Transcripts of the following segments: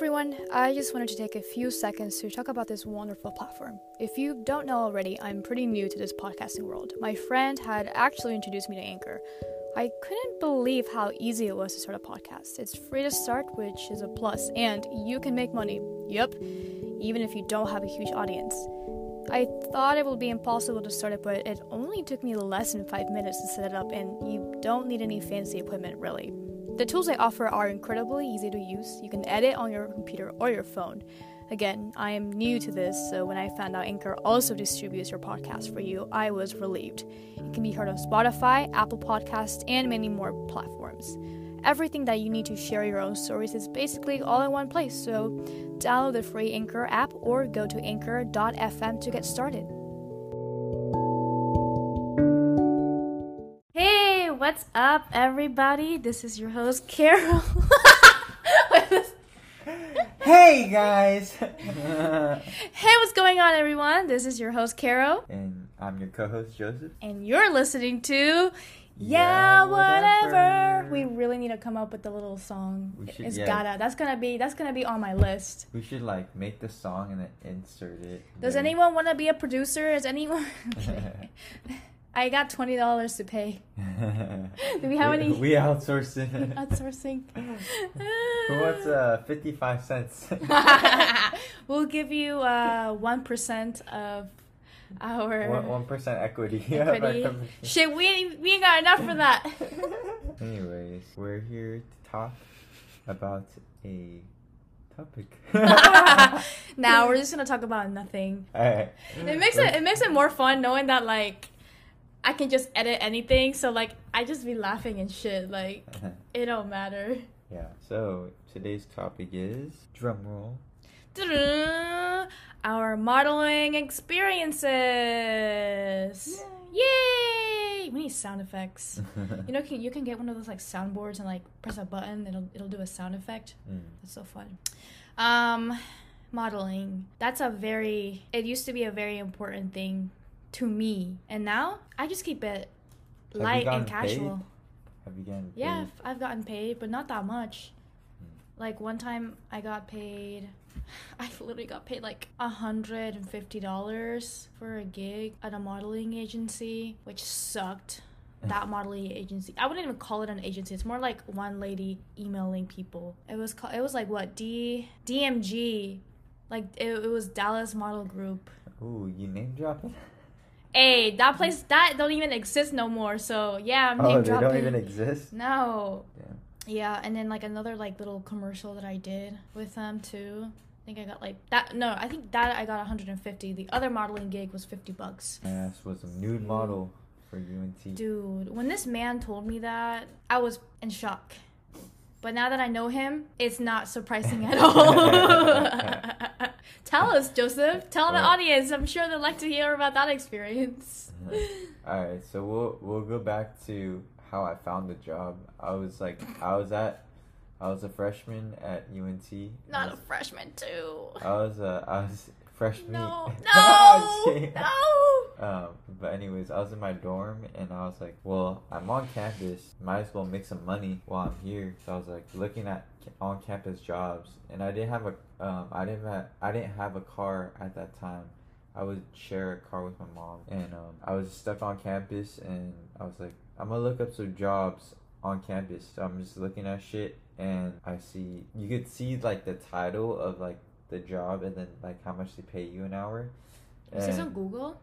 everyone, I just wanted to take a few seconds to talk about this wonderful platform. If you don't know already, I'm pretty new to this podcasting world. My friend had actually introduced me to Anchor. I couldn't believe how easy it was to start a podcast. It's free to start, which is a plus, and you can make money. Yep, even if you don't have a huge audience. I thought it would be impossible to start it, but it only took me less than five minutes to set it up, and you don't need any fancy equipment really. The tools they offer are incredibly easy to use. You can edit on your computer or your phone. Again, I am new to this, so when I found out Anchor also distributes your podcast for you, I was relieved. It can be heard on Spotify, Apple Podcasts, and many more platforms. Everything that you need to share your own stories is basically all in one place, so download the free Anchor app or go to anchor.fm to get started. What's up, everybody? This is your host, Carol. Hey guys! hey, what's going on, everyone? This is your host, Carol, and I'm your co-host Joseph. and you're listening to Yeah, Yeah, whatever. whatever. We really need to come up with a little song. Should- it's yeah. gotta. That's gonna be. That's gonna be on my list. We should like make the song and then insert it. Does anyone want to be a producer? Is anyone? I got twenty dollars to pay. Do we have any We outsource it. outsourcing? Who wants uh fifty-five cents? we'll give you uh one percent of our One percent equity. equity. Shit, we ain't, we ain't got enough for that. Anyways, we're here to talk about a topic. now we're just gonna talk about nothing. It makes it it makes it more fun knowing that like I can just edit anything. So like I just be laughing and shit. Like it don't matter. yeah. So today's topic is drum roll. Our modeling experiences. Yay! We need sound effects. You know, can, you can get one of those like soundboards and like press a button. It'll it'll do a sound effect. Mm. That's so fun. Um, modeling. That's a very. It used to be a very important thing to me, and now I just keep it you light and casual. paid? Have you gotten Yeah, paid? I've- I've gotten paid, but not that much. Hmm. Like one time, I got paid. I literally got paid like a hundred and fifty dollars for a gig at a modeling agency, which sucked. That modeling agency, I wouldn't even call it an agency. It's more like one lady emailing people. It was called. It was like what D DMG, like it, it was Dallas Model Group. Ooh, you name dropping? Hey, that place that don't even exist no more. So yeah, I'm name Oh, they dropping. don't even exist. No. Damn. Yeah, and then like another like little commercial that I did with them too. I think I got like that. No, I think that I got 150. The other modeling gig was 50 bucks. Ass was a nude model for UNT. Dude, when this man told me that, I was in shock. But now that I know him, it's not surprising at all. Tell us, Joseph. Tell the audience. I'm sure they'd like to hear about that experience. All right, so we'll we'll go back to how I found the job. I was like, I was at, I was a freshman at UNT. Not I a was, freshman too. I was a I was freshman. No, no, no. Um, but anyways, I was in my dorm and I was like, well, I'm on campus. Might as well make some money while I'm here. So I was like looking at on campus jobs, and I didn't have a um, I didn't have I didn't have a car at that time. I would share a car with my mom, and um, I was stuck on campus, and I was like, I'm gonna look up some jobs on campus. So I'm just looking at shit, and I see you could see like the title of like the job, and then like how much they pay you an hour. Is this on Google?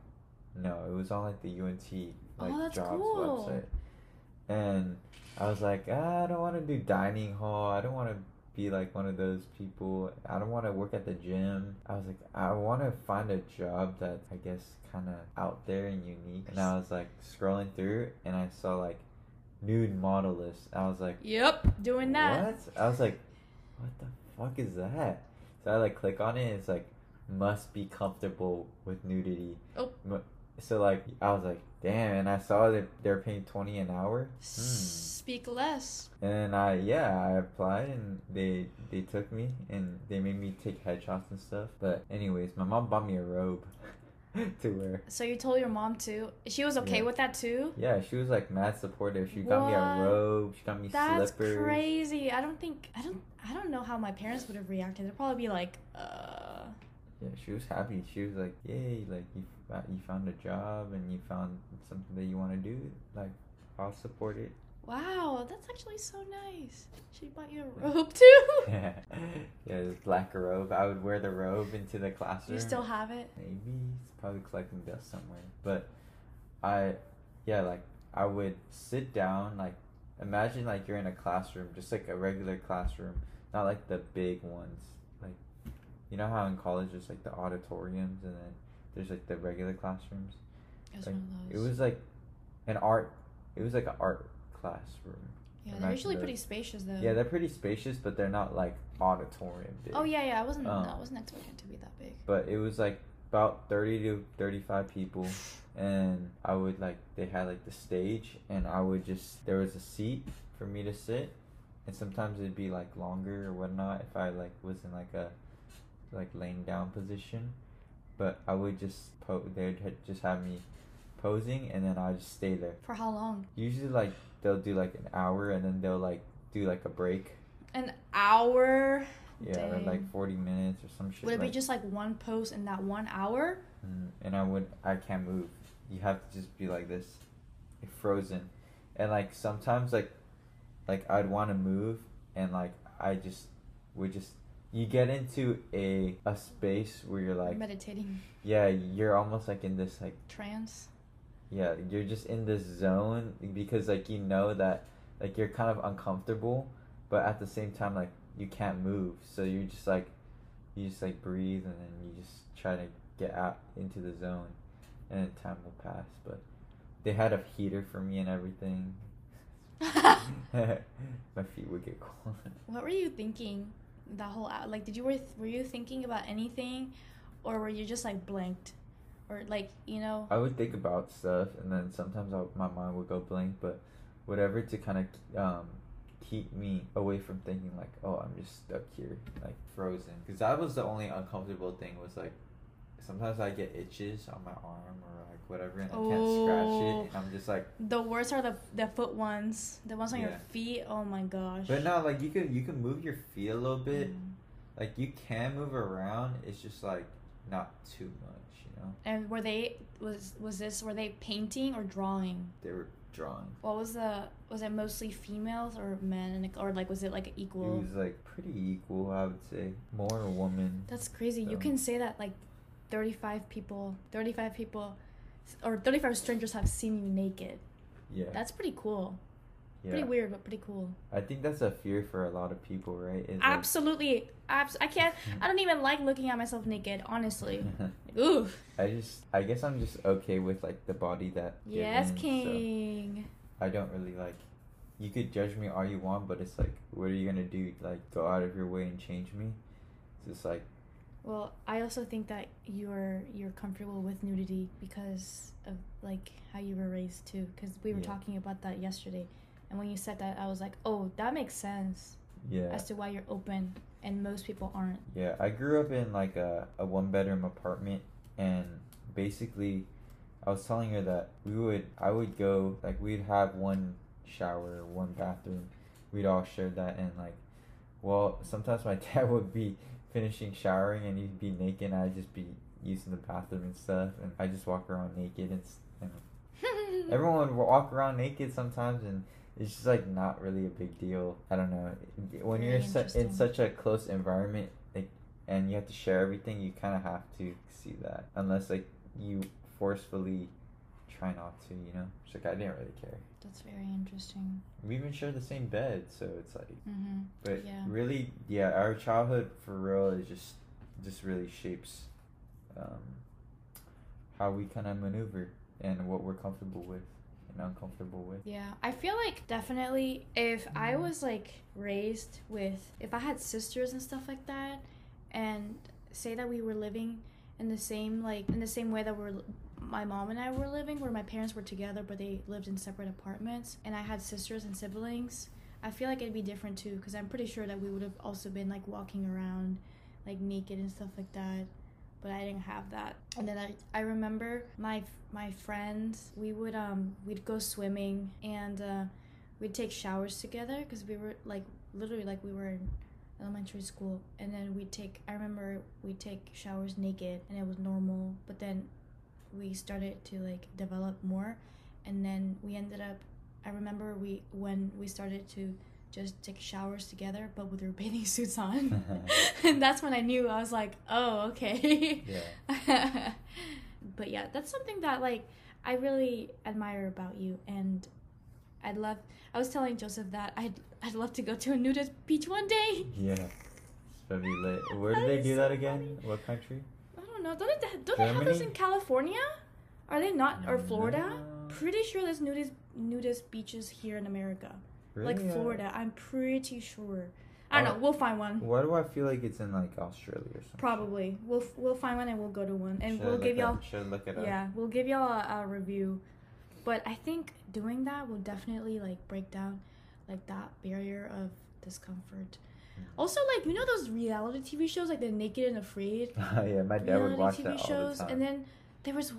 No, it was on like the UNT like Oh, jobs cool. website. And I was like, ah, I don't want to do dining hall. I don't want to be like one of those people. I don't want to work at the gym. I was like, I want to find a job that I guess kind of out there and unique. And I was like scrolling through and I saw like nude model list. I was like, Yep, doing that. what? I was like, what the fuck is that? So I like click on it. And it's like must be comfortable with nudity. Oh. Mu- So like I was like, damn, and I saw that they're paying twenty an hour. Hmm. Speak less. And I yeah I applied and they they took me and they made me take headshots and stuff. But anyways, my mom bought me a robe. to wear. So you told your mom too. She was okay Yeah. with that too. Yeah, she was like mad supportive. She got me a robe. She got me That's slippers. crazy. I don't think I don't I don't know how my parents would have reacted. They'd probably be like, uh, Yeah, she was happy. She was like, "Yay! Like you, f- you found a job and you found something that you want to do. Like, I'll support it." wow, that's actually so nice. She bought you a robe too. yeah, this black robe. I would wear the robe into the classroom. you still have it? Maybe it's probably collecting dust somewhere. But I, yeah, like I would sit down. Like, imagine like you're in a classroom, just like a regular classroom, not like the big ones. Like, you know how in college there's like the auditoriums and then there's like the regular classrooms. It was Like, one of It was like an art. It was like an art classroom. yeah, they're usually those. pretty spacious though. Yeah, they're pretty spacious, but they're not like auditorium big. Oh yeah, yeah. I wasn't. Um, no, I wasn't expecting it to be that big. but it was like about 30 to 35 people and i would like they had like the stage and i would just there was a seat for me to sit and sometimes it'd be like longer or whatnot if i like was in like a like laying down position but i would just po they'd ha- just have me posing and then i just stay there For how long? usually like they'll do like an hour and then they'll like do like a break An hour. yeah or like 40 minutes or some shit Would it like be just like one post in that one hour? Mm, and I would I can't move. You have to just be like this, frozen, and like sometimes like like I'd want to move and like I just would just you get into a a space where you're like Meditating. yeah you're almost like in this like trance. yeah you're just in this zone because like you know that like you're kind of uncomfortable but at the same time like you can't move. So you're just like you just like breathe and then you just try to get out into the zone and then time will pass. But they had a heater for me and everything. My feet would get cold. What were you thinking that whole hour? Like, did you were were you thinking about anything, or were you just like blanked, or like you know? I would think about stuff, and then sometimes I, my mind would go blank. But whatever to kind of um, keep me away from thinking like, oh, I'm just stuck here, like frozen. Because that was the only uncomfortable thing was like, sometimes I get itches on my arm or like whatever, and I can't scratch Oh. it. And I'm just like, The worst are the the foot ones, the ones on your feet. Oh my gosh. but no, like you can you can move your feet a little bit. Mm. Like you can move around. It's just like not too much, you know. And were they was was this were they painting or drawing? They were drawing. What was the was it mostly females or men or like was it like equal? It was like pretty equal, I would say. More woman. That's crazy. You can say that like 35 people, 35 people or 35 strangers have seen you naked. Yeah. That's pretty cool. yeah. Pretty weird, but pretty cool. I think that's a fear for a lot of people, right? Is like- Absolutely. Abs- I can't I don't even like looking at myself naked, honestly. Like, ooh. I just, I guess I'm just okay with like the body that. Yes, so king. I don't really like. You could judge me all you want, but it's like, what are you gonna do? Like, go out of your way and change me? It's just like, Well, I also think that you're you're comfortable with nudity because of like how you were raised too. Because we were Yeah. talking about that yesterday, and when you said that, I was like, oh, that makes sense yeah, as to why you're open, and most people aren't. yeah. I grew up in like a a one bedroom apartment, and basically, I was telling her that we would, I would go like we'd have one shower, one bathroom, we'd all share that, and like, well, sometimes my dad would be finishing showering and he'd be naked, and I'd just be using the bathroom and stuff, and I just walk around naked and. and Everyone would walk around naked sometimes, and it's just like not really a big deal. I don't know. When Very you're su- in such a close environment, like, and you have to share everything, you kind of have to see that, unless like you forcefully try not to. You know, it's like I didn't really care. That's very interesting. We even share the same bed, so it's like. Mm-hmm. But Yeah. really, yeah, our childhood for real is just just really shapes um, how we kind of maneuver and what we're comfortable with and uncomfortable with. Yeah, I feel like definitely if I Mhm. was like raised with, if I had sisters and stuff like that, and say that we were living in the same like in the same way that we're my mom and I were living, where my parents were together but they lived in separate apartments, and I had sisters and siblings. I feel like it'd be different too, because I'm pretty sure that we would have also been like walking around, like naked and stuff like that. but I didn't have that. And then I, I remember my my friends we would um we'd go swimming and uh, we'd take showers together because we were like literally like we were in elementary school and then we'd take I remember we'd take showers naked and it was normal but then we started to like develop more and then we ended up I remember we when we started to just take showers together but with our bathing suits on and that's when I knew I was like oh okay yeah. but yeah that's something that like I really admire about you and I'd love I was telling Joseph that I'd I'd love to go to a nudist beach one day Yeah. It's gonna be lit. Where do they do that again? What country? I don't know don't they, they have this in California are they not or Florida No. pretty sure there's nudist nudist beaches here in America like Really? Uh, Florida I'm pretty sure I don't Oh. know we'll find one Why do I feel like it's in like Australia or something? Probably. We'll we'll find one and we'll go to one and Should we'll give y'all Should look it up. yeah we'll give y'all a, a review. But I think doing that will definitely like break down like that barrier of discomfort. Also, like you know those reality TV shows like the Naked and Afraid yeah, my dad would watch TV that all shows, the time. and then there was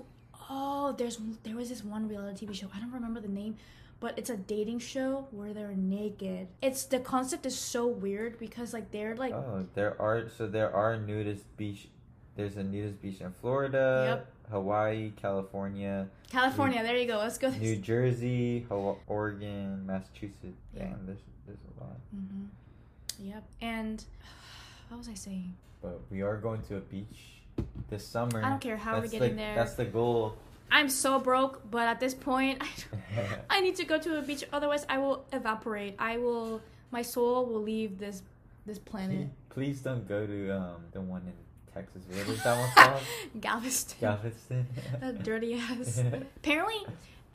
oh there's there was this one reality TV show I don't remember the name. But it's a dating show where they're naked. It's the concept is so weird because like they're like oh, there are so there are nudist beach. There's a nudist beach in Florida, Yep. Hawaii, California, California. There you go. Let's go. New Jersey, Oregon, Massachusetts. Yeah. Damn, there's there's a lot. hmm Yep. And what was I saying? But we are going to a beach this summer. I don't care how we're getting the, there. That's the goal. I'm so broke, but at this point, I need to go to a beach. Otherwise, I will evaporate. I will. My soul will leave this this planet. Please don't go to um the one in Texas. What is that one called? Galveston. Galveston. that dirty ass. apparently,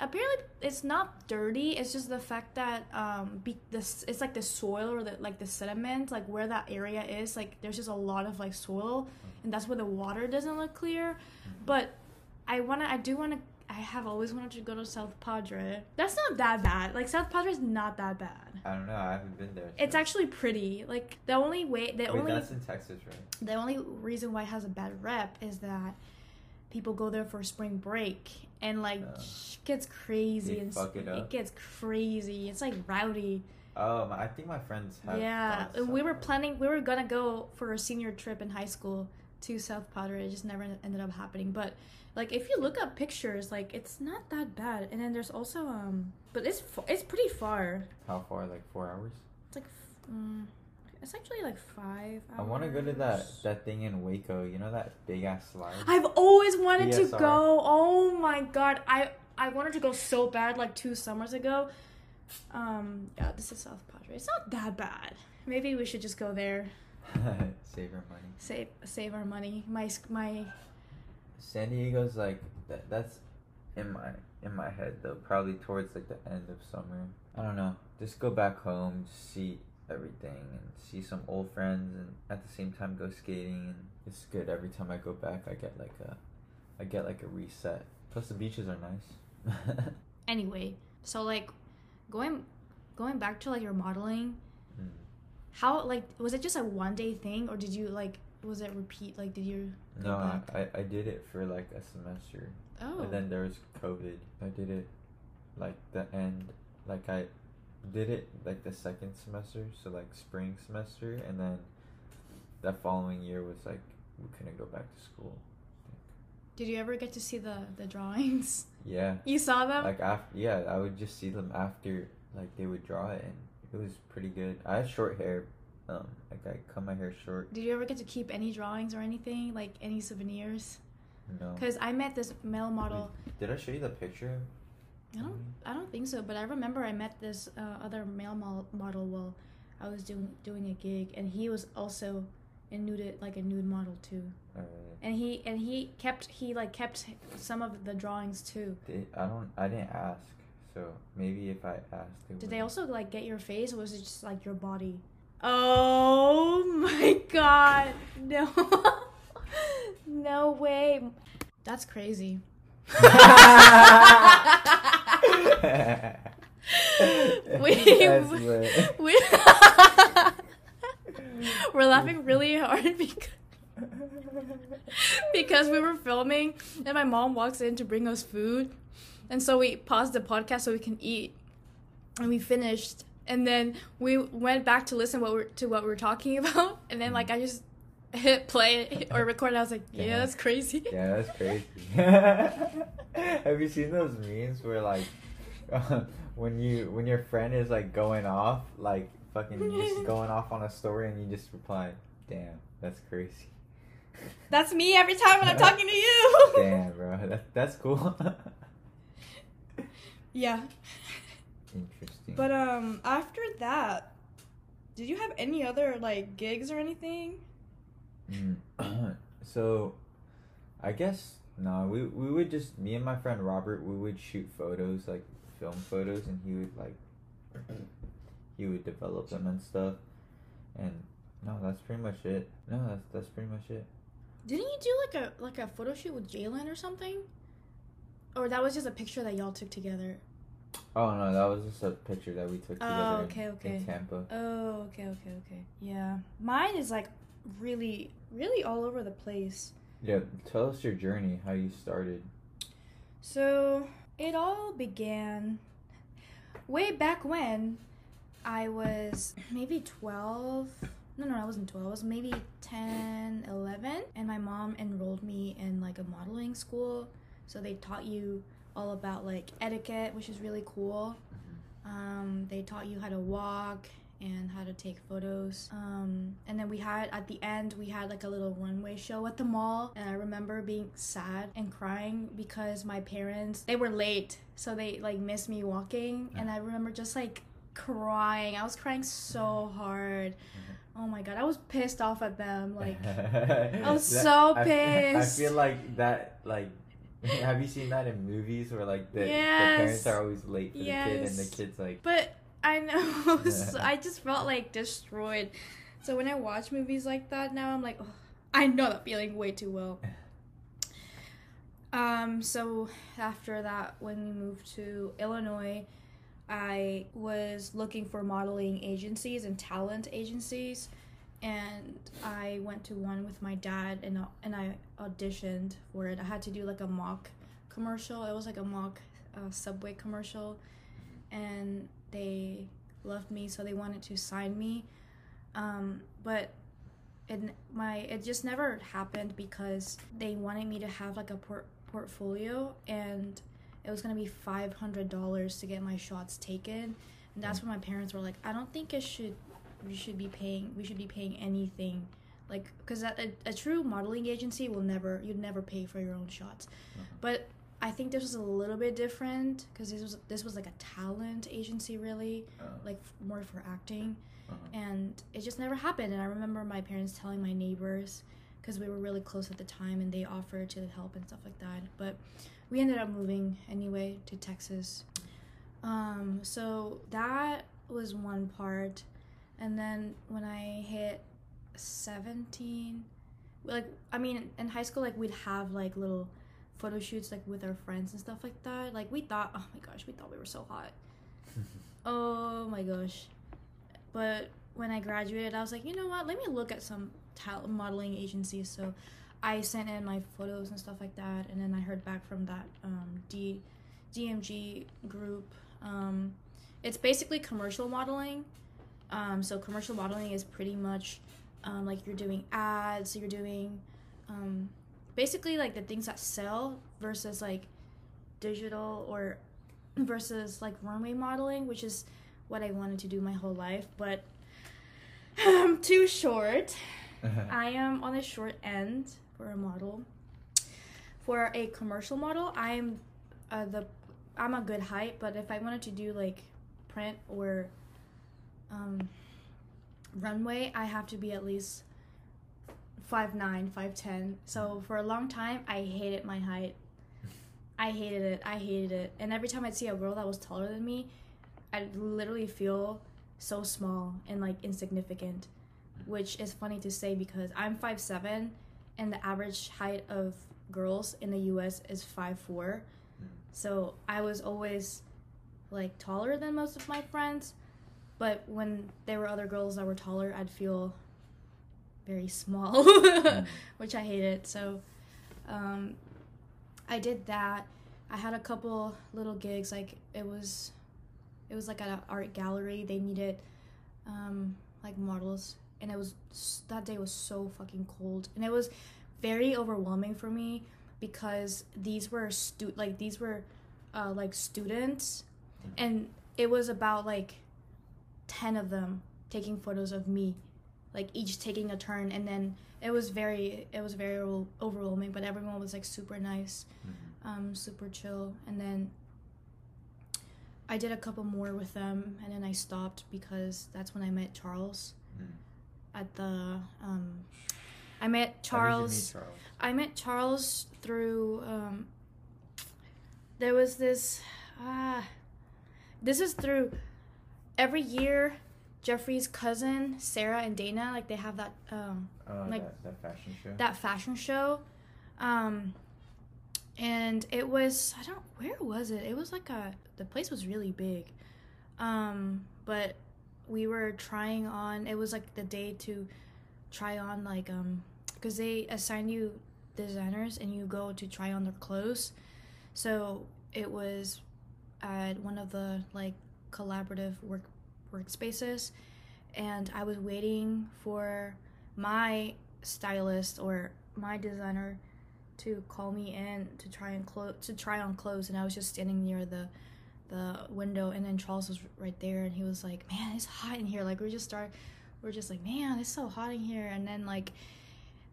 apparently it's not dirty. It's just the fact that um be, this it's like the soil or the like the sediment like where that area is like there's just a lot of like soil and that's where the water doesn't look clear. But I wanna I do wanna I have always wanted to go to South Padre. That's not that bad. Like South Padre is not that bad. I don't know. I haven't been there. It's actually pretty. Like the only way the Wait, only that's in Texas, right? the only reason why it has a bad rep is that people go there for spring break and like sh- gets crazy and it up? gets crazy. It's like rowdy. Um, I think my friends have. yeah, gone to and we were planning. We were gonna go for a senior trip in high school to South Padre. It just never ended up happening. But like, if you look up pictures, like it's not that bad. And then there's also um, but it's it's pretty far. How far? Like four hours. It's like f- mm, it's actually like five. I want to go to that that thing in Waco. You know that big ass slide. I've always wanted to go. Oh my god, I I wanted to go so bad like two summers ago. Um, yeah, this is South Padre. It's not that bad. Maybe we should just go there. Save our money. Save save our money. My my San Diego's like that, that's in my in my head though. Probably towards like the end of summer. I don't know. Just go back home, see everything, and see some old friends, and at the same time go skating. And it's good every time I go back. I get like a, I get like a reset. Plus the beaches are nice. anyway. So like, going going back to like your modeling. Mm. How like was it just a one day thing or did you like was it repeat like did you No, back? I I did it for like a semester. oh And then there was COVID. I did it like the end, like I did it like the second semester, so like spring semester, and then that following year was like we couldn't go back to school. did you ever get to see the the drawings? Yeah, You saw them? like after yeah, I would just see them after like they would draw it, and it was pretty good. I had short hair, um, like I cut my hair short. Did you ever get to keep any drawings or anything, like any souvenirs? No, Because I met this male model. did I show you the picture? I don't, I don't think so, but I remember I met this uh, other male mo- model while I was doing doing a gig, and he was also a nude, like a nude model too. Alright. And he and he kept he like kept some of the drawings too. Did, I don't. I didn't ask, so maybe if I asked, they Did they also like get your face, or was it just like your body? Oh my god! No, no way. That's crazy. We-. We we're laughing really hard because because we were filming and my mom walks in to bring us food. And so we paused the podcast so we can eat. And we finished. And then we went back to listen what we're, to what we were talking about. And then like I just hit play or record and I was like, yeah, Yeah. that's crazy. Yeah, that's crazy. Have you seen those memes where like when you when your friend is like going off, like fucking just going off on a story and you just reply, "Damn, that's crazy." That's me every time when I'm talking to you. Damn, bro, that, that's cool. Yeah. Interesting. But um after that, did you have any other like gigs or anything? Mm. so, I guess no. We we would just me and my friend Robert. We would shoot photos, like film photos, and he would like he would develop them and stuff. And no, that's pretty much it. No, that's that's pretty much it. Didn't you do like a like a photo shoot with Jalen or something? Or that was just a picture that y'all took together. Oh no, that was just a picture that we took Oh, together in- okay, okay. in Tampa. Oh, okay, okay, okay. Yeah. Mine is like really really all over the place. Yeah, tell us your journey, how you started. So it all began way back when I was maybe 12. No, no, I wasn't 12. I was maybe 10, 11. And my mom enrolled me in like a modeling school. So they taught you all about like etiquette, which is really cool. Um, they taught you how to walk and how to take photos. Um, and then we had at the end we had like a little runway show at the mall, and I remember being sad and crying because my parents they were late, so they like missed me walking, and I remember just like crying. I was crying so hard. Oh my god, I was pissed off at them. Like I was so pissed. I, pissed. feel like that like have you seen that in movies where like the, the parents are always late for the kid and the kid's like But I know, so I just felt like destroyed. So when I watch movies like that now, I'm like, "Ugh, I know that feeling way too well. Um, so after that, when we moved to Illinois, I was looking for modeling agencies and talent agencies, and I went to one with my dad, and uh, and I auditioned for it. I had to do like a mock commercial. It was like a mock uh, Subway commercial, and they loved me, so they wanted to sign me. Um, but it my it just never happened because they wanted me to have like a port- portfolio and it was gonna be five hundred dollars to get my shots taken. And that's when my parents were like i don't think it should we should be paying we should be paying anything. Like because a, a true modeling agency will never you'd never pay for your own shots. But i think this was a little bit different because this was this was like a talent agency really uh, like f- more for acting. Uh-huh. and it just never happened. And i remember my parents telling my neighbors because we were really close at the time and they offered to help and stuff like that. But we ended up moving anyway to texas. Um, so that was one part. And then when i hit 17 like i mean in high school like we'd have like little photo shoots like with our friends and stuff like that like we thought oh my gosh we thought we were so hot oh my gosh but when I graduated, I was like, you know what? Let me look at some talent modeling agencies. So I sent in my photos and stuff like that, and then I heard back from that um, D DMG group. Um, it's basically commercial modeling. Um, so commercial modeling is pretty much um, like you're doing ads, you're doing um, basically like the things that sell versus like digital or versus like runway modeling, which is what I wanted to do my whole life, but I'm too short. I am on the short end for a model. For a commercial model, I'm uh, the I'm a good height, but if I wanted to do like print or um, runway, I have to be at least five nine, five ten. So for a long time, I hated my height. I hated it. I hated it. And every time I'd see a girl that was taller than me, I'd literally feel so small and like insignificant, which is funny to say because I'm 5'7 and the average height of girls in the US is 5'4. So I was always like taller than most of my friends, but when there were other girls that were taller, I'd feel very small, mm. which I hated. So um, I did that. I had a couple little gigs. Like it was, it was like at an art gallery. They needed um, like models, and it was that day was so fucking cold, and it was very overwhelming for me because these were stu like these were uh, like students, and it was about like ten of them taking photos of me, like each taking a turn, and then it was very it was very overwhelming. But everyone was like super nice, mm-hmm. um, super chill, and then I did a couple more with them, and then I stopped because that's when I met Charles mm. at the. Um, I met Charles, Charles, I met Charles through. Um, there was this. Ah, uh, this is through. Every year, Jeffrey's cousin Sarah and Dana like they have that um uh, like that, that, fashion show. That fashion show, um, and it was I don't where was it? It was like a the place was really big, um, but we were trying on. It was like the day to try on like um because they assign you designers and you go to try on their clothes, so it was at one of the like collaborative work workspaces and I was waiting for my stylist or my designer to call me in to try and clo- to try on clothes and I was just standing near the the window and then Charles was right there and he was like, "Man, it's hot in here." Like we just start we're just like, "Man, it's so hot in here." And then like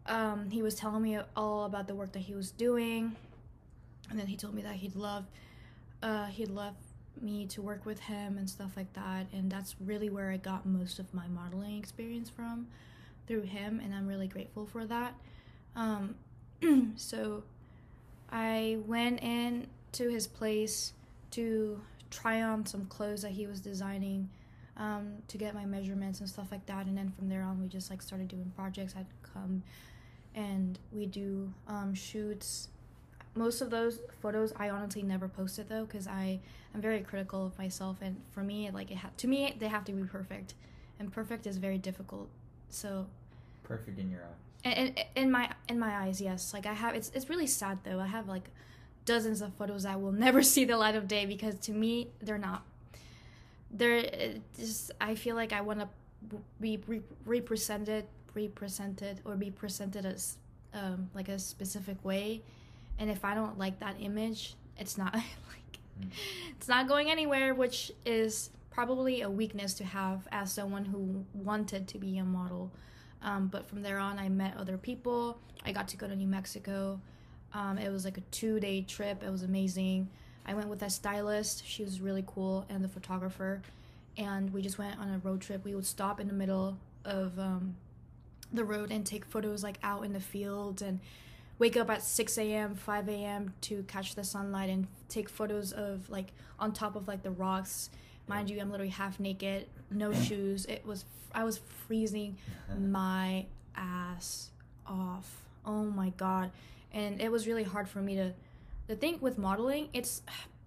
um, he was telling me all about the work that he was doing and then he told me that he'd love uh, he'd love me to work with him and stuff like that and that's really where i got most of my modeling experience from through him and i'm really grateful for that. Um, so i went in to his place to try on some clothes that he was designing um, to get my measurements and stuff like that and then from there on we just like started doing projects. I'd come and we do um, shoots most of those photos I honestly never posted though because I am very critical of myself. And for me like it ha- to me they have to be perfect. And perfect is very difficult. So perfect in your eyes. In, in my in my eyes yes. Like I have it's it's really sad though. I have like dozens of photos that will never see the light of day because to me they're not. They're just I feel like I want to be re- represented represented or be presented as um, like a specific way and if I don't like that image, it's not like mm. it's not going anywhere, which is probably a weakness to have as someone who wanted to be a model. Um, but from there on, I met other people. I got to go to New Mexico. Um, it was like a two day trip. It was amazing. I went with a stylist. She was really cool, and the photographer. And we just went on a road trip. We would stop in the middle of um, the road and take photos like out in the fields and wake up at 6 a.m 5 a.m to catch the sunlight and take photos of like on top of like the rocks. Mind you i'm literally half naked no shoes. It was i was freezing my ass off. Oh my god. And it was really hard for me to the thing with modeling it's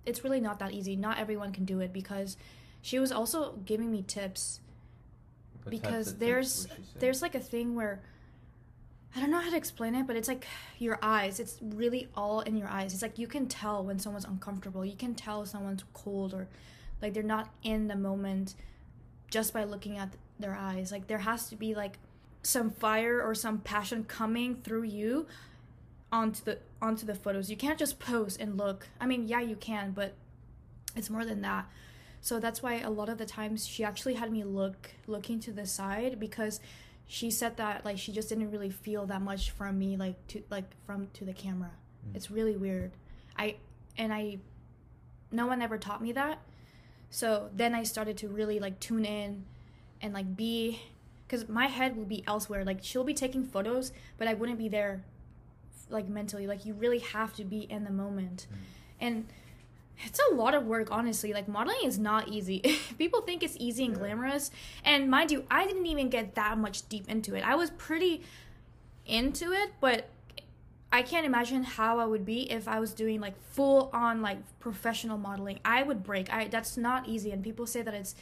it's really not that easy. Not everyone can do it because she was also giving me tips what because there's there's like a thing where I don't know how to explain it, but it's like your eyes. It's really all in your eyes. It's like you can tell when someone's uncomfortable. You can tell someone's cold or like they're not in the moment just by looking at their eyes. Like there has to be like some fire or some passion coming through you onto the onto the photos. You can't just pose and look. I mean, yeah, you can, but it's more than that. So that's why a lot of the times she actually had me look looking to the side because she said that like she just didn't really feel that much from me like to like from to the camera. Mm. it's really weird. I and i no one ever taught me that. So then i started to really like tune in and like be because my head will be elsewhere. Like she'll be taking photos but i wouldn't be there like mentally. Like you really have to be in the moment. Mm. and it's a lot of work honestly. Like modeling is not easy. People think it's easy and glamorous. And mind you i didn't even get that much deep into it. I was pretty into it but i can't imagine how i would be if i was doing like full on like professional modeling. I would break. I that's not easy. And people say that it's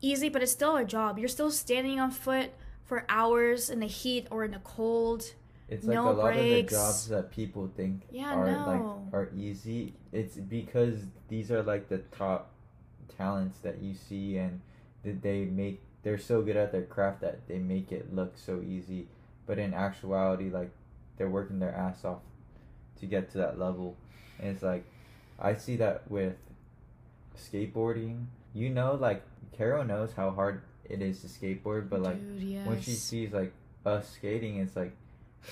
easy but it's still a job. You're still standing on foot for hours in the heat or in the cold. It's like No a lot of the jobs that people think Yeah, are no. like are easy. It's because these are like the top talents that you see, and that they make. They're so good at their craft that they make it look so easy, but in actuality, like they're working their ass off to get to that level, and it's like I see that with skateboarding. You know, like Carol knows how hard it is to skateboard, but like Dude, yes. when she sees like us skating, it's like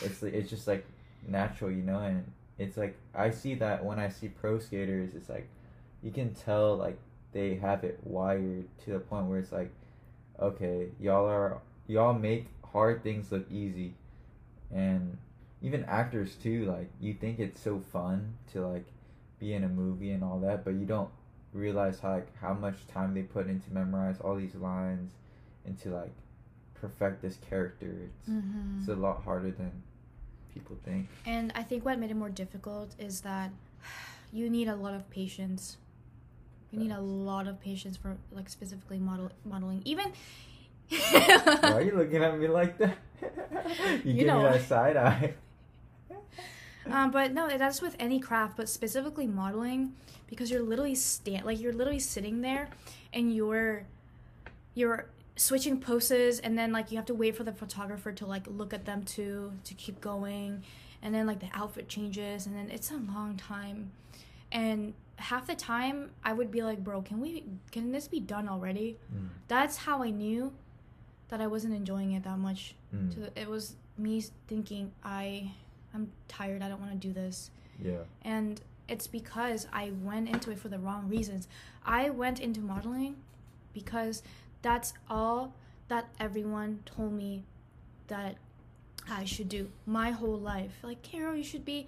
it's it's just like natural, you know, and it's like I see that when I see pro skaters, it's like you can tell like they have it wired to the point where it's like, okay, y'all are y'all make hard things look easy, and even actors too. Like you think it's so fun to like be in a movie and all that, but you don't realize how like how much time they put into memorize all these lines into like perfect this character. It's Mhm. it's a lot harder than people think. And I think what made it more difficult is that you need a lot of patience. You need a lot of patience for like specifically model modeling. Even Why are you looking at me like that? you, You give know. me that side eye. um, but no, that's with any craft, but specifically modeling, because you're literally stand like you're literally sitting there, and you're you're switching poses, and then like you have to wait for the photographer to like look at them too to keep going, and then like the outfit changes, and then it's a long time, and half the time I would be like, bro, can we can this be done already? Mm, That's how I knew that I wasn't enjoying it that much. mm, the, it was me thinking I I'm tired. I don't want to do this. yeah. And it's because I went into it for the wrong reasons. I went into modeling because that's all that everyone told me that I should do my whole life. Like, Carol, you should be.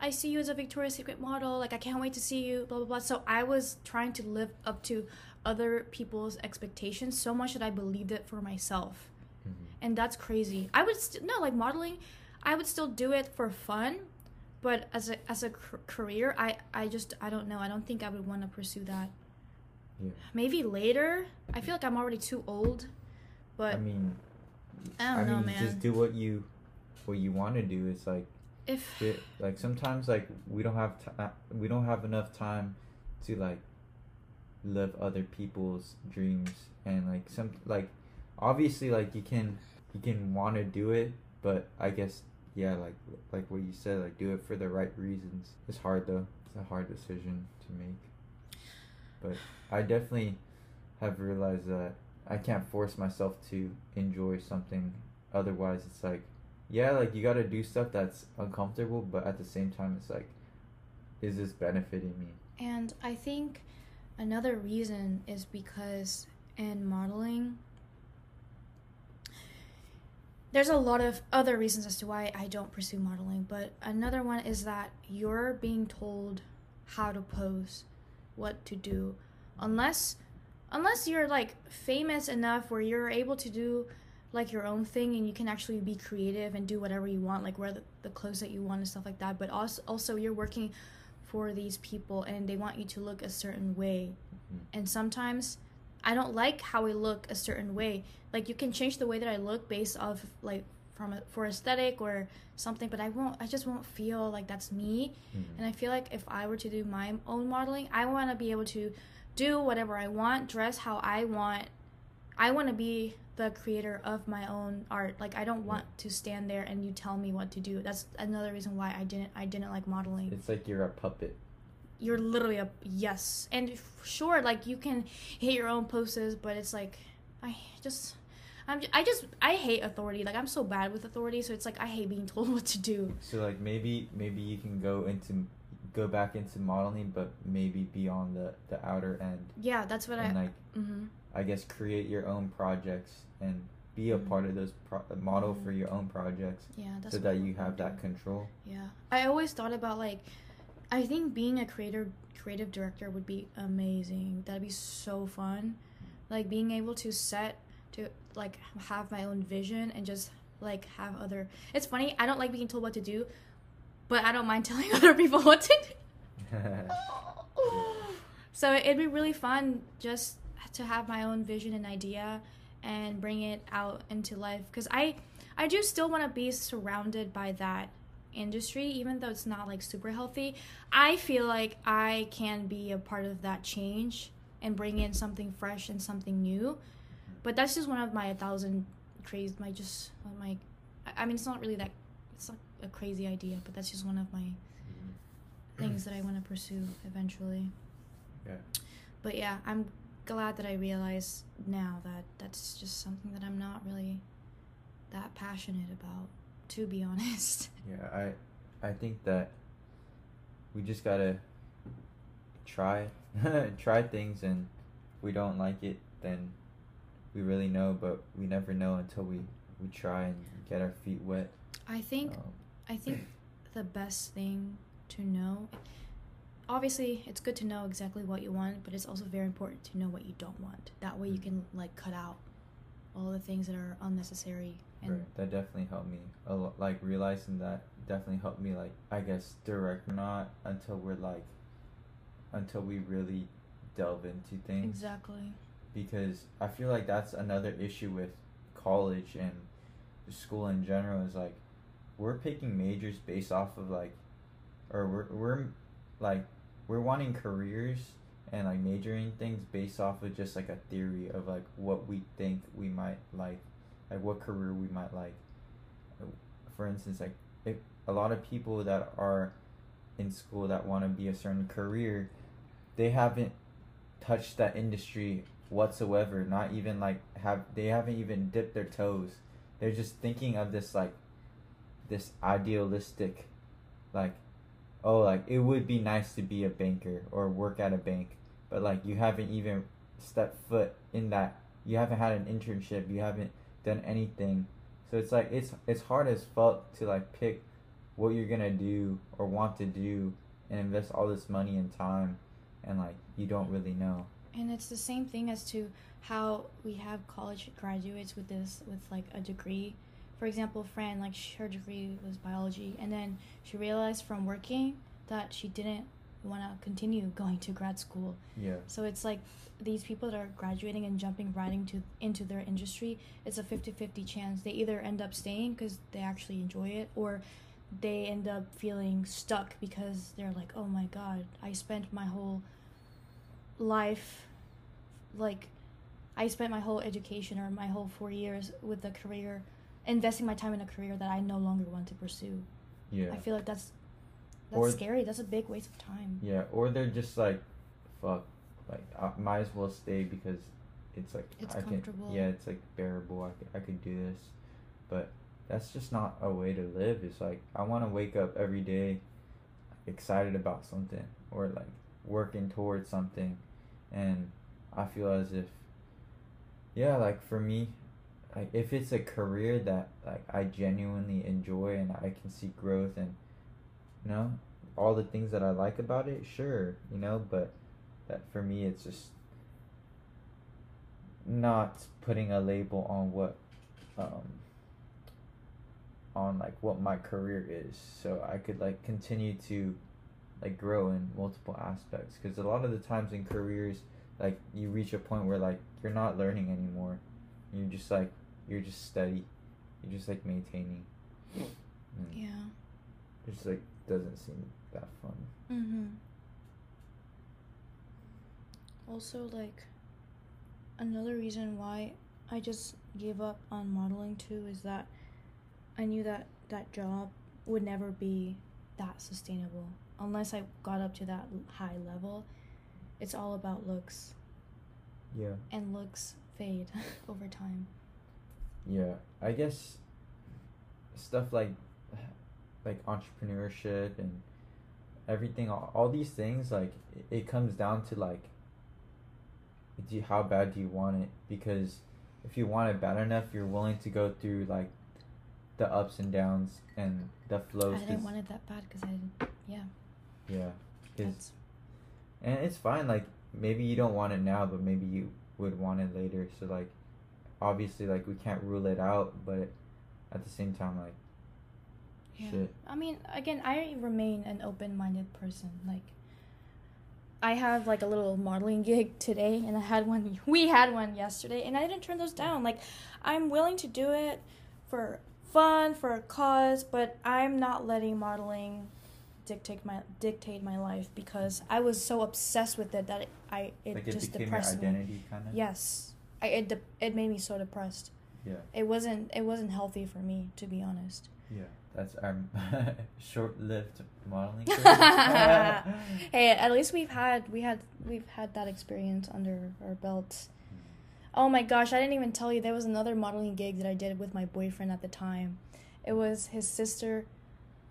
I see you as a Victoria's Secret model. Like, I can't wait to see you. Blah blah blah. So I was trying to live up to other people's expectations so much that I believed it for myself mhm. and that's crazy. I would st- no like modeling. I would still do it for fun, but as a as a career, I I just I don't know. I don't think I would want to pursue that. Yeah. Maybe later. I feel like I'm already too old, but I mean, I don't know, mean, man. just do what you what you want to do. It's like if like sometimes like we don't have ti uh, we don't have enough time to like live other people's dreams and like some like obviously like you can you can want to do it but i guess yeah like like what you said like do it for the right reasons it's hard though it's a hard decision to make but i definitely have realized that i can't force myself to enjoy something. Otherwise it's like yeah like you got to do stuff that's uncomfortable but at the same time it's like is this benefiting me? And I think another reason is because in modeling there's a lot of other reasons as to why I don't pursue modeling, but another one is that you're being told how to pose, what to do. Unless unless you're like famous enough where you're able to do like your own thing and you can actually be creative and do whatever you want, like wear the, the clothes that you want and stuff like that. But also also you're working for these people and they want you to look a certain way. Mhm. And sometimes I don't like how I look a certain way. Like you can change the way that I look based off like from a, for aesthetic or something, but I won't. I just won't feel like that's me. Mhm. And I feel like if I were to do my own modeling, I want to be able to do whatever I want, dress how I want. I want to be the creator of my own art. Like I don't want to stand there and you tell me what to do. That's another reason why I didn't I didn't like modeling it's like you're a puppet you're literally a yes and sure like you can hit your own poses but it's like i just i'm ju- i just i hate authority. Like i'm so bad with authority so it's like i hate being told what to do. So like maybe maybe you can go into go back into modeling but maybe be on the the outer end. Yeah that's what and i like hmm i guess create your own projects and be a Mhm. part of those pro- model Mhm. for your own projects yeah that's so that you have that control. Yeah. I always thought about like i think being a creator creative director would be amazing. That'd be so fun. Like being able to set to like have my own vision and just like have other it's funny i don't like being told what to do but i don't mind telling other people what to do so it'd be really fun just to have my own vision and idea and bring it out into life because I I do still want to be surrounded by that industry even though it's not like super healthy. I feel like I can be a part of that change and bring in something fresh and something new. But that's just one of my thousand crazy my just my I mean it's not really that it's not a crazy idea, but that's just one of my Mm-hmm. things that I want to pursue eventually. Yeah. But yeah, I'm glad that I realize now that that's just something that I'm not really that passionate about, to be honest. Yeah, I I think that we just gotta try try things and if we don't like it then we really know but we never know until we we try and get our feet wet. I think Um, I think the best thing to know obviously it's good to know exactly what you want, but it's also very important to know what you don't want. That way you can like cut out all the things that are unnecessary and right, that definitely helped me a lot. Like realizing that definitely helped me. Like I guess direct or not until we're like until we really delve into things. exactly. Because I feel like that's another issue with college and school in general is like we're picking majors based off of like or we're we're like we're wanting careers and like majoring things based off of just like a theory of like what we think we might like like what career we might like. For instance like if a lot of people that are in school that want to be a certain career they haven't touched that industry whatsoever not even like have they haven't even dipped their toes. They're just thinking of this like this idealistic like oh like it would be nice to be a banker or work at a bank but like you haven't even stepped foot in that. You haven't had an internship. You haven't done anything. So it's like it's it's hard as fuck to like pick what you're gonna do or want to do and invest all this money and time and like you don't really know And it's the same thing as to how we have college graduates with this with like a degree. For example, Fran, like her degree was biology, and then she realized from working that she didn't want to continue going to grad school. yeah So it's like these people that are graduating and jumping right into into their industry, it's a 50-50 chance. They either end up staying because they actually enjoy it, or they end up feeling stuck because they're like, oh my god, I spent my whole life, like, I spent my whole education or my whole four years with a career, investing my time in a career that I no longer want to pursue. yeah I feel like that's that's Or- scary. That's a big waste of time. Yeah, or they're just like, fuck, like I might as well stay because it's like It's I comfortable. can, yeah, it's like bearable. I could, I could do this, but that's just not a way to live. It's like I want to wake up every day excited about something or like working towards something, and I feel as if, yeah, like for me, like if it's a career that like I genuinely enjoy and I can see growth and you know all the things that I like about it, sure, you know, but that for me it's just not putting a label on what um on like what my career is. So I could like continue to like grow in multiple aspects. Because a lot of the times in careers like you reach a point where like you're not learning anymore. You're just like you're just steady. You're just like maintaining. And Yeah. it just like doesn't seem that fun. Mm-hmm. Also, like, another reason why I just gave up on modeling too is that I knew that that job would never be that sustainable unless I got up to that high level. It's all about looks, yeah and looks fade over time. Yeah, I guess stuff like like entrepreneurship and everything all, all these things like it, it comes down to like do you, how bad do you want it because if you want it bad enough you're willing to go through like the ups and downs and the flows I didn't want it that bad because I, yeah, yeah 'cause- that's and it's fine like maybe you don't want it now but maybe you would want it later so like obviously like we can't rule it out but at the same time like Yeah. shit I mean, again, I remain an open-minded person. Like, I have like a little modeling gig today, and I had one. We had one yesterday, and I didn't turn those down. Like, I'm willing to do it for fun, for a cause, but I'm not letting modeling dictate my dictate my life because I was so obsessed with it that it, I it like it just your depressed me. kind of. Yes, I it de- it made me so depressed. Yeah. It wasn't it wasn't healthy for me to be honest. Yeah. That's our short-lived modeling. hey, at least we've had we had we've had that experience under our belts. Oh my gosh, I didn't even tell you there was another modeling gig that I did with my boyfriend at the time. It was his sister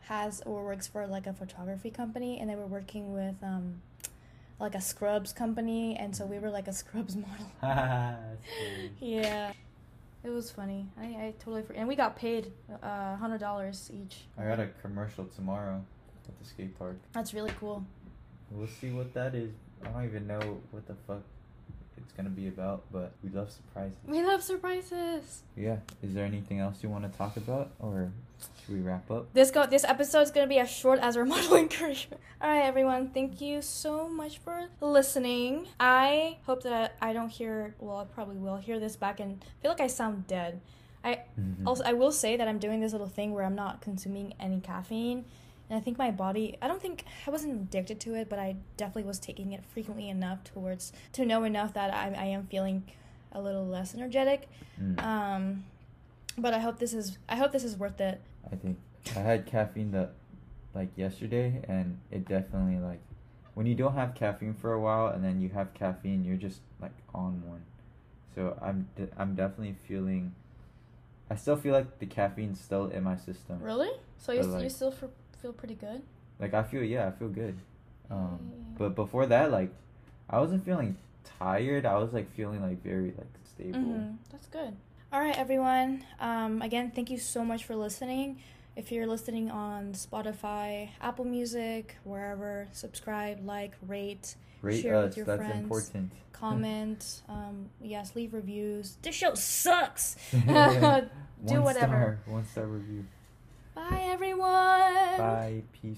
has or works for like a photography company and they were working with um like a scrubs company and so we were like a scrubs model. Yeah. It was funny. I, I totally forgot. And we got paid uh hundred dollars each. I got a commercial tomorrow at the skate park. That's really cool. We'll see what that is. I don't even know what the fuck it's gonna be about, but we love surprises. We love surprises. Yeah. Is there anything else you want to talk about, or should we wrap up? This go this episode is gonna be as short as our modeling career. All right, everyone. Thank you so much for listening. I hope that I don't hear. Well, I probably will hear this back and feel like I sound dead. I mm-hmm. also I will say that I'm doing this little thing where I'm not consuming any caffeine, and I think my body. I don't think I wasn't addicted to it, but I definitely was taking it frequently enough towards to know enough that I I am feeling a little less energetic. Mm. Um, but I hope this is I hope this is worth it. I think I had caffeine that like yesterday, and it definitely like when you don't have caffeine for a while, and then you have caffeine, you're just like on one. So I'm de- I'm definitely feeling. I still feel like the caffeine's still in my system. Really? So you, But, you still feel pretty good? Like I feel yeah, I feel good. Um, but before that, like I wasn't feeling tired. I was like feeling like very like stable. hmm That's good. All right, everyone. Um, again, thank you so much for listening. If you're listening on Spotify, Apple Music, wherever, subscribe, like, rate, Rate Share with your That's friends. important. comment. um, yes, leave reviews. This show sucks. Do whatever. Star, one star review. Bye, everyone. Bye. Peace.